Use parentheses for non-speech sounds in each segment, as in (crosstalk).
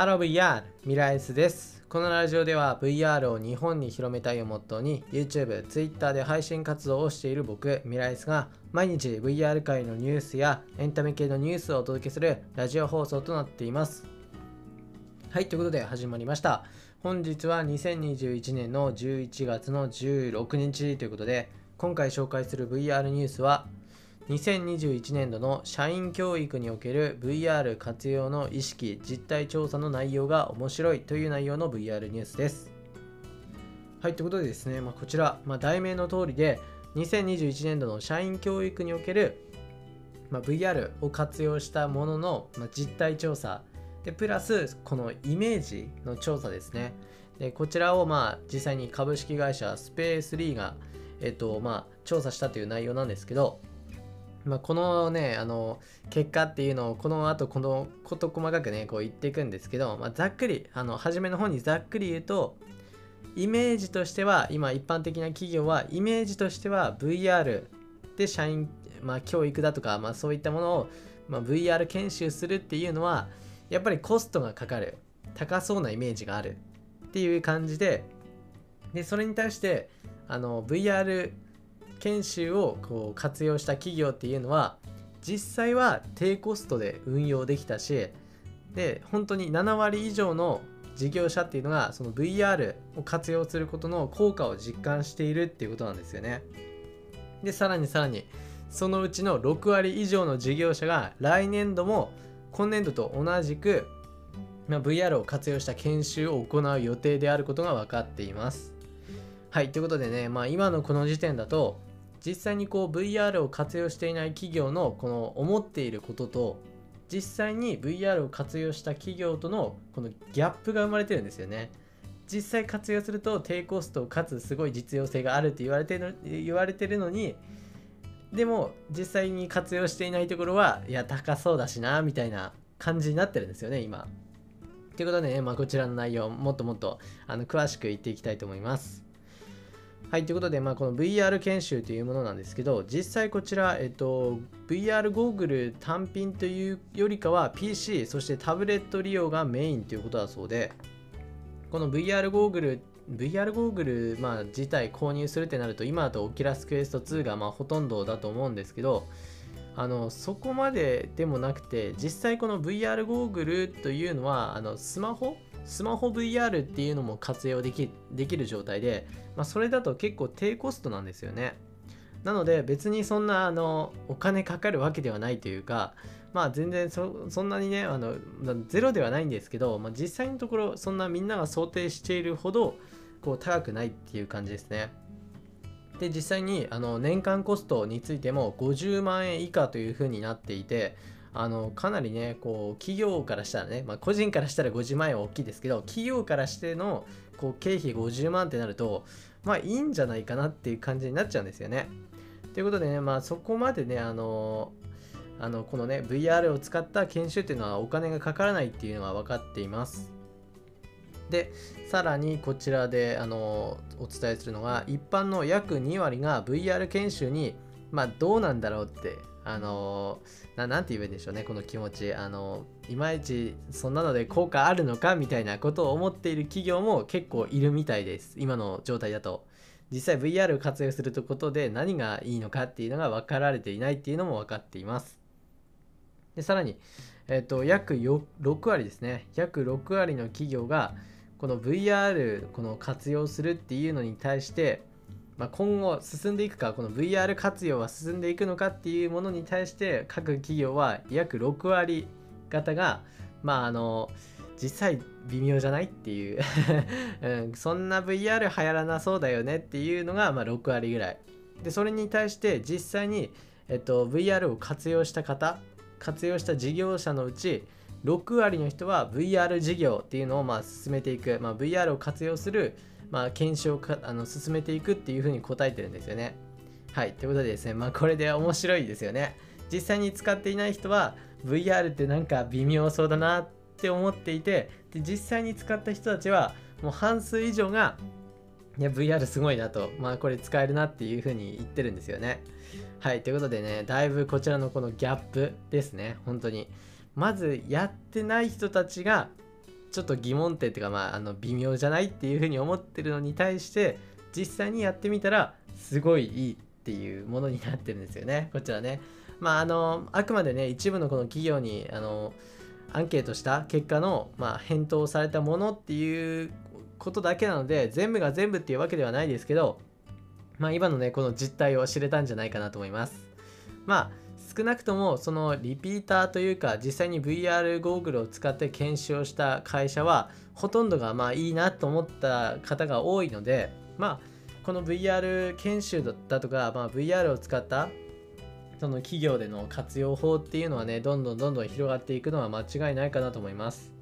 Hello VR ミライスです。このラジオでは VR を日本に広めたいをモットーに YouTube、Twitter で配信活動をしている僕ミライスが毎日 VR 界のニュースやエンタメ系のニュースをお届けするラジオ放送となっています。はいということで始まりました。本日は2021年の11月の16日ということで今回紹介する VR ニュースは2021年度の社員教育における VR 活用の意識実態調査の内容が面白いという内容の VR ニュースです。はいということでですね、まあ、こちら、まあ、題名の通りで2021年度の社員教育における、まあ、VR を活用したものの、ま実態調査。でプラスこのイメージの調査ですね。でこちらをまあ実際に株式会社スペースリーが、えっとまあ、調査したという内容なんですけどまあ、このねあの結果っていうのをこの後この事細かくねこう言っていくんですけど、まあ、ざっくりあの初めの方にざっくり言うとイメージとしては今一般的な企業はイメージとしては VR で社員、まあ、教育だとか、まあ、そういったものを、まあ、VR 研修するっていうのはやっぱりコストがかかる。高そうなイメージがあるっていう感じででそれに対してあの VR 研修をこう活用した企業っていうのは実際は低コストで運用できたしで本当に7割以上の事業者っていうのがその VR を活用することの効果を実感しているっていうことなんですよね。でさらにさらにそのうちの6割以上の事業者が来年度も今年度と同じく、まあ、VR を活用した研修を行う予定であることが分かっています。はい、ということでね、まあ、今のこの時点だと実際にこう VR を活用していない企業のこの思っていることと実際に VR を活用した企業とのこのギャップが生まれてるんですよね。実際活用すると低コストかつすごい実用性があるって言われてる言われてるのにでも実際に活用していないところはいや高そうだしなみたいな感じになってるんですよね今。ということでね、まあ、こちらの内容もっともっとあの詳しく言っていきたいと思います。はい、ということで、まあ、この VR 研修というものなんですけど、実際こちら、えっと、VR ゴーグル単品というよりかは PC、そしてタブレット利用がメインということだそうで、この VR ゴーグル VR ゴーグル、まあ、自体購入するってなると今だとオキラスクエスト2がまあほとんどだと思うんですけどあのそこまででもなくて実際この VR ゴーグルというのはあのスマホスマホ VR っていうのも活用できできる状態で、まあ、それだと結構低コストなんですよね。なので別にそんなあのお金かかるわけではないというか、まあ全然そんなにねあのゼロではないんですけど、まあ、実際のところそんなみんなが想定しているほどこう高くないっていう感じですね。で実際にあの年間コストについても50万円以下というふうになっていてあのかなりねこう企業からしたらね、まあ、個人からしたら50万円は大きいですけど企業からしてのこう経費50万ってなるとまあいいんじゃないかなっていう感じになっちゃうんですよね。ということでねまあそこまでねあのあのこのね VR を使った研修っていうのはお金がかからないっていうのは分かっています。でさらにこちらであのお伝えするのが一般の約2割が VR 研修にまあどうなんだろうってあのななんて言うんでしょうねこの気持ち。あのいまいちそんなので効果あるのかみたいなことを思っている企業も結構いるみたいです。今の状態だと。実際 VR を活用することで何がいいのかっていうのが分かられていないっていうのも分かっています。でさらに、えっ、ー、と約6割ですね。約6割の企業がこの VR この活用するっていうのに対してまあ、今後進んでいくかこの VR 活用は進んでいくのかっていうものに対して各企業は約6割方がまああの実際微妙じゃないっていう、(laughs) うん、そんな VR 流行らなそうだよねっていうのが、ま、6割ぐらい。でそれに対して実際に、えっと、VR を活用した方活用した事業者のうち6割の人は VR 事業っていうのをま進めていく、まあ、VR を活用するまあ、検証かあの進めていくっていうふうに答えてるんですよね。はい、ということでですね、まあ、これで面白いですよね。実際に使っていない人は VR ってなんか微妙そうだなって思っていてで実際に使った人たちはもう半数以上がいや VR すごいなと、まあこれ使えるなっていう風に言ってるんですよね。はい、ということでね、だいぶこちらのこのギャップですね、本当に。まずやってない人たちがちょっと疑問点っていうかまああの微妙じゃないっていうふうに思ってるのに対して実際にやってみたらすごいいいっていうものになってるんですよね。こちらね。まああのあくまでね一部のこの企業にあのアンケートした結果の、まあ、返答されたものっていうことだけなので全部が全部っていうわけではないですけどまあ今のねこの実態を知れたんじゃないかなと思います。まあ少なくともそのリピーターというか実際に VR ゴーグルを使って検証した会社はほとんどがまあいいなと思った方が多いのでまあこの VR 研修だとか、まあ、VR を使ったその企業での活用法っていうのはねどんどんどんどん広がっていくのは間違いないかなと思います、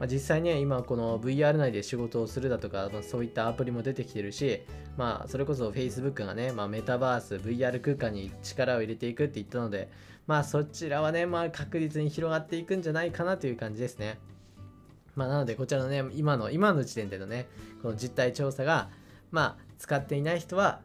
まあ、実際ね今この VR 内で仕事をするだとか、まあ、そういったアプリも出てきてるしまあそれこそ Facebook がね、まあ、メタバース VR 空間に力を入れていくって言ったのでまあそちらはねまあ確実に広がっていくんじゃないかなという感じですね。まあなのでこちらのね今の今の時点でのねこの実態調査がまあ使っていない人は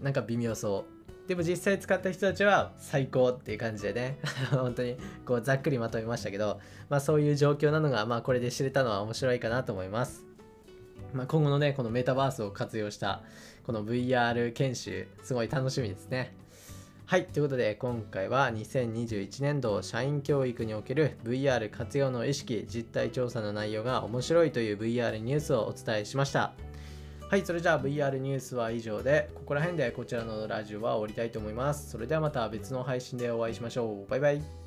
なんか微妙そう。でも実際使った人たちは最高っていう感じでね (laughs) 本当にこうざっくりまとめましたけど、まあ、そういう状況なのが、まあ、これで知れたのは面白いかなと思います。まあ、今後のね、このメタバースを活用したこの VR 研修、すごい楽しみですね。はい、ということで今回は2021年度社員教育における VR 活用の意識実態調査の内容が面白いという VR ニュースをお伝えしました。はい、それじゃあ VR ニュースは以上で、ここら辺でこちらのラジオは終わりたいと思います。それではまた別の配信でお会いしましょう。バイバイ。